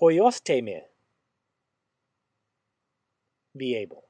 Hoiosteme. Be able.